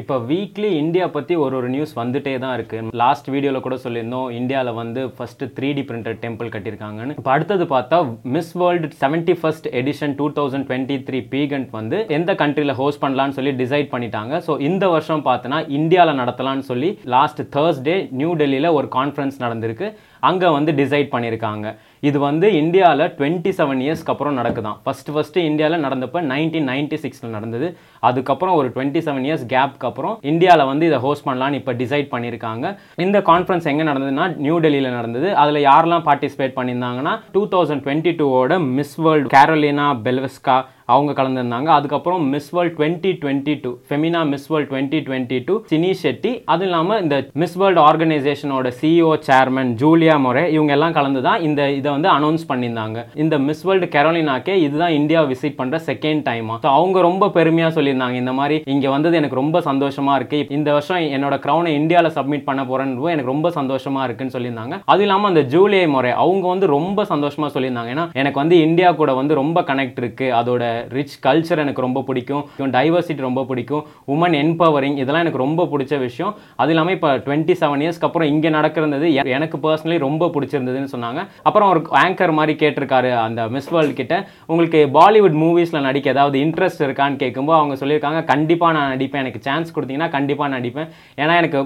இப்போ weekly India பற்றி ஒரு ஒரு நியூஸ் வந்துட்டே தான் இருக்குது லாஸ்ட் வீடியோவில் கூட சொல்லியிருந்தோம் இந்தியாவில் வந்து first three D printed temple கட்டியிருக்காங்கன்னு. இப்போ அடுத்தது பார்த்தா Miss World seventy first edition two thousand twenty three pageant வந்து எந்த கண்ட்ரியில் ஹோஸ்ட் பண்ணலான்னு சொல்லி டிசைட் பண்ணிட்டாங்க. ஸோ இந்த வருஷம் பார்த்தோன்னா இந்தியாவில் நடத்தலான்னு சொல்லி லாஸ்ட் தேர்ஸ்டே நியூ டெல்லியில் ஒரு கான்ஃபரன்ஸ் நடந்திருக்கு. அங்கே வந்து டிசைட் பண்ணியிருக்காங்க இது வந்து இந்தியாவில் டுவெண்ட்டி செவன் இயர்ஸ்க்கு அப்புறம் நடக்குதான். ஃபஸ்ட்டு ஃபஸ்ட்டு இந்தியாவில் நடந்தப்போ நைன்டீன் நைன்டி சிக்ஸில் நடந்தது. அதுக்கப்புறம் ஒரு டுவெண்ட்டி செவன் இயர்ஸ் கேப்க்கு அப்புறம் இந்தியாவில் வந்து இதை ஹோஸ்ட் பண்ணலான்னு இப்போ டிசைட் பண்ணியிருக்காங்க இந்த கான்ஃபரன்ஸ் எங்கே நடந்ததுன்னா நியூ டெல்லியில் நடந்தது. அதில் யாரெல்லாம் பார்ட்டிசிபேட் பண்ணியிருந்தாங்கன்னா டூ தௌசண்ட் டுவெண்ட்டி டூவோட மிஸ் வேர்ல்டு கேரோலினா பெல்வெஸ்கா அவங்க கலந்துருந்தாங்க. அதுக்கப்புறம் Miss World twenty twenty two Femina Miss World twenty twenty two Sini Shetty அதுவும் இல்லாமல் இந்த மிஸ் வேர்ல்டு ஆர்கனைசேஷனோட சிஇஓ சேர்மன் ஜூலியா மொரே இவங்க எல்லாம் கலந்து தான் இந்த இதை வந்து அனௌன்ஸ் பண்ணியிருந்தாங்க. இந்த மிஸ் வேர்ல்டு கெரோலினாக்கே இதுதான் இந்தியா விசிட் பண்ணுற செகண்ட் டைமா ஸோ அவங்க ரொம்ப பெருமையாக சொல்லியிருந்தாங்க. இந்த மாதிரி இங்கே வந்தது எனக்கு ரொம்ப சந்தோஷமாக இருக்கு. இந்த வருஷம் என்னோட க்ரௌனை இந்தியாவில் சப்மிட் பண்ண போறேன்னு எனக்கு ரொம்ப சந்தோஷமாக இருக்குன்னு சொல்லியிருந்தாங்க. அது இல்லாமல் அந்த ஜூலியை முறை அவங்க வந்து ரொம்ப சந்தோஷமாக சொல்லியிருந்தாங்க. ஏன்னா எனக்கு வந்து இந்தியா கூட வந்து ரொம்ப கனெக்ட் இருக்குது அதோட ரிச் கல்ச்சர் எனக்கு ரொம்ப பிடிக்கும். டைவர்சிட்டி ரொம்ப பிடிக்கும். உமன் என்பவரிங் இதெல்லாம் எனக்கு ரொம்ப பிடிச்ச விஷயம். அது இல்லாமல் இப்போ டுவெண்ட்டி செவன் இயர்ஸ்க்கு அப்புறம் இங்கே நடக்கிறது எனக்கு பர்சனலி ரொம்ப பிடிச்சிருந்ததுன்னு சொன்னாங்க. அப்புறம் ஒரு ஆங்கர் மாதிரி கேட்டிருக்காரு அந்த மிஸ் வேர்ல்டு கிட்ட. உங்களுக்கு பாலிவுட் மூவிஸில் நடிக்க ஏதாவது இன்ட்ரெஸ்ட் இருக்கான்னு கேட்கும்போது அவங்க சொல்லியிருக்காங்க கண்டிப்பாக நான் நடிப்பேன். எனக்கு சான்ஸ் கொடுத்தீங்கன்னா கண்டிப்பாக நான் நடிப்பேன். ஏன்னா எனக்கு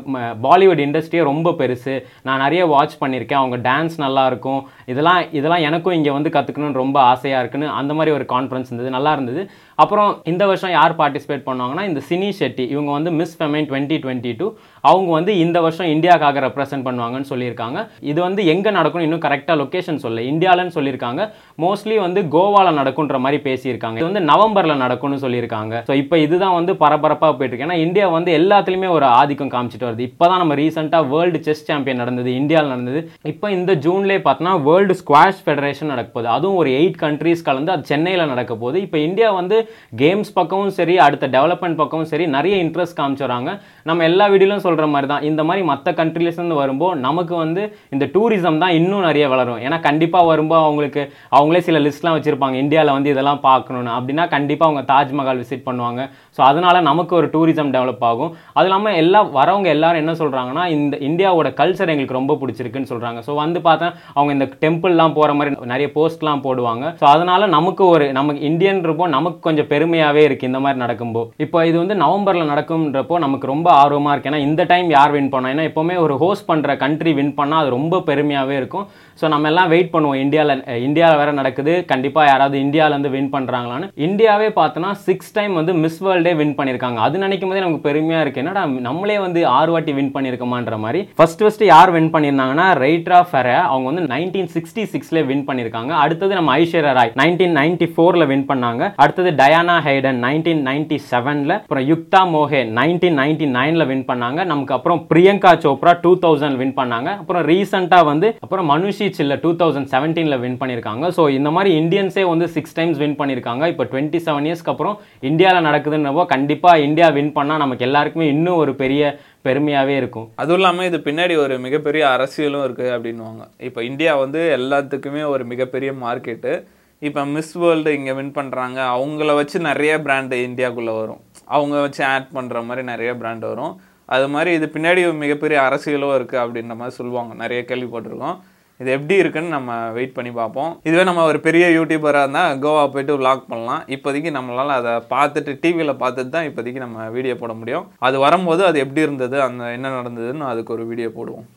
பாலிவுட் இண்டஸ்ட்ரியே ரொம்ப பெருசு. நான் நிறைய வாட்ச் பண்ணியிருக்கேன். அவங்க டான்ஸ் நல்லாயிருக்கும் இதெல்லாம் இதெல்லாம் எனக்கும் இங்கே வந்து கற்றுக்கணும்னு ரொம்ப ஆசையாக இருக்குன்னு அந்த மாதிரி ஒரு கான்ஃபரன்ஸ் இருந்தது. நல்லா நல்லா இருந்தது. அப்புறம் இந்த வருஷம் யார் பார்ட்டிசிபேட் பண்ணுவாங்கன்னா இந்த சினி ஷெட்டி. இவங்க வந்து Miss Femina twenty twenty two அவங்க வந்து இந்த வருஷம் இந்தியாவுக்காக ரெப்ரசென்ட் பண்ணுவாங்கன்னு சொல்லியிருக்காங்க. இது வந்து எங்கே நடக்கும் இன்னும் கரெக்டாக லொக்கேஷன் சொல்ல இந்தியாலன்னு சொல்லியிருக்காங்க. மோஸ்ட்லி வந்து கோவாவில் நடக்குன்ற மாதிரி பேசியிருக்காங்க. இது வந்து நவம்பரில் நடக்கும்னு சொல்லியிருக்காங்க. ஸோ இப்போ இதுதான் வந்து பரபரப்பாக போயிட்டு இருக்கு ஏன்னா இந்தியா வந்து எல்லாத்துலேயுமே ஒரு ஆதிக்கம் காமிச்சிட்டு வருது. இப்போ தான் நம்ம ரீசெண்டாக வேர்ல்டு செஸ் சாம்பியன் நடந்தது இந்தியாவில் நடந்தது. இப்போ இந்த ஜூன்லேயே பார்த்தோன்னா வேர்ல்டு ஸ்குவாஷ் ஃபெடரேஷன் நடக்க போகுது. அதுவும் ஒரு எயிட் கண்ட்ரீஸ் கலந்து அது சென்னையில் நடக்க போகுது. இப்போ இந்தியா வந்து கேம்ஸ் பக்கமும் சரி அடுத்த டெவலப்மெண்ட் பக்கமும் சரி நிறைய இன்ட்ரெஸ்ட் காமிச்சுறாங்க. நம்ம எல்லா வீடியோலும் சொல்கிற மாதிரி தான் இந்த மாதிரி மற்ற கண்ட்ரிலேருந்து வரும்போது நமக்கு வந்து இந்த டூரிசம் தான் இன்னும் நிறைய வளரும். ஏன்னா கண்டிப்பாக வரும்போது அவங்களுக்கு அவங்களே சில லிஸ்ட்லாம் வச்சுருப்பாங்க. இந்தியாவில் வந்து இதெல்லாம் பார்க்கணுன்னு அப்படின்னா கண்டிப்பாக அவங்க தாஜ்மஹால் விசிட் பண்ணுவாங்க. ஸோ அதனால் நமக்கு ஒரு டூரிசம் டெவலப் ஆகும். அது இல்லாமல் எல்லா வரவங்க எல்லாரும் என்ன சொல்கிறாங்கன்னா இந்த இந்தியாவோட கல்ச்சர் எங்களுக்கு ரொம்ப பிடிச்சிருக்குன்னு சொல்கிறாங்க ஸோ வந்து பார்த்தா அவங்க இந்த டெம்பிள்லாம் போகிற மாதிரி நிறைய போஸ்ட்லாம் போடுவாங்க. ஸோ அதனால் நமக்கு ஒரு நமக்கு இந்தியன் இருப்போம் நமக்கு கொஞ்சம் பெருமையாகவே இருக்குது இந்த மாதிரி நடக்கும்போது இப்போ இது வந்து நவம்பரில் நடக்கும்ன்றப்போ நமக்கு ரொம்ப ஆர்வமாக இருக்கு. ஏன்னா இந்த டைம் யார் வின் பண்ணோம் ஏன்னா எப்போவுமே ஒரு ஹோஸ்ட் பண்ணுற கண்ட்ரி வின் பண்ணால் அது ரொம்ப பெருமையாகவே இருக்கும். ஸோ நம்ம எல்லாம் வெயிட் பண்ணுவோம். இந்தியாவில் இந்தியாவில் வேற நடக்குது. கண்டிப்பாக யாராவது இந்தியாவிலேருந்து வின் பண்ணுறாங்களான்னு இந்தியாவே பார்த்தோன்னா சிக்ஸ் டைம் வந்து மிஸ் வேர்ல்டே வின் பண்ணியிருக்காங்க. அது நினைக்கும் போதே நமக்கு பெருமையாக இருக்கு. என்னடா நம்மளே வந்து ஆறு வாட்டி வின் பண்ணியிருக்கோமான்ற மாதிரி. ஃபர்ஸ்ட் ஃபஸ்ட்டு யார் வின் பண்ணியிருந்தாங்கன்னா ரைட்ரா ஃபெர அவங்க வந்து நைன்டீன் சிக்ஸ்டி சிக்ஸ்ல வின் பண்ணியிருக்காங்க. அடுத்தது நம்ம ஐஸ்வர்யா ராய் நைன்டீன் நைன்டி ஃபோரில் வின் பண்ணாங்க. அடுத்தது டயானா ஹைடன் நைன்டீன் நைன்டி செவன்ல அப்புறம் யுக்தா மோஹே நைன்டீன் நைன்டி நைன்ல வின் பண்ணாங்க. நமக்கு அப்புறம் Priyanka Chopra two thousand win பண்ணாங்க. அப்புறம் ரீசெண்டா வந்து அப்புறம் மனுஷி சில்ல டூ தௌசண்ட் செவன்டீனில் வின் பண்ணிருக்காங்க. ஸோ இந்த மாதிரி இந்தியன்ஸே வந்து சிக்ஸ் டைம்ஸ் வின் பண்ணியிருக்காங்க இப்போ டுவெண்ட்டி செவன் இயர்ஸ்க்கு அப்புறம் இந்தியாவில் நடக்குதுன்னப்போ கண்டிப்பாக இந்தியா வின் பண்ணால் நமக்கு எல்லாருக்குமே இன்னும் ஒரு பெரிய பெருமையாகவே இருக்கும். அதுவும் இல்லாமல் இது பின்னாடி ஒரு மிகப்பெரிய அரசியலும் இருக்குது அப்படின்வாங்க இப்போ இந்தியா வந்து எல்லாத்துக்குமே ஒரு மிகப்பெரிய மார்க்கெட்டு இப்போ மிஸ் வேர்ல்டு இங்கே வின் பண்ணுறாங்க அவங்கள வச்சு நிறைய பிராண்டு இந்தியாக்குள்ளே வரும். அவங்க வச்சு ஆட் பண்ணுற மாதிரி நிறைய பிராண்ட் வரும். அது மாதிரி இது பின்னாடி மிகப்பெரிய அரசியலும் இருக்குது அப்படின்ற மாதிரி சொல்லுவாங்க. நிறைய கேள்விப்பட்டிருக்கோம். இது எப்படி இருக்குன்னு நம்ம வெயிட் பண்ணி பார்ப்போம். இதுவே நம்ம ஒரு பெரிய யூடியூபராக இருந்தால் கோவா போயிட்டு விளாக் பண்ணலாம். இப்போதைக்கு நம்மளால் அதை பார்த்துட்டு டிவியில் பார்த்துட்டு தான் இப்போதைக்கு நம்ம வீடியோ போட முடியும். அது வரும்போது அது எப்படி இருந்தது அந்த என்ன நடந்ததுன்னு அதுக்கு ஒரு வீடியோ போடுவோம்.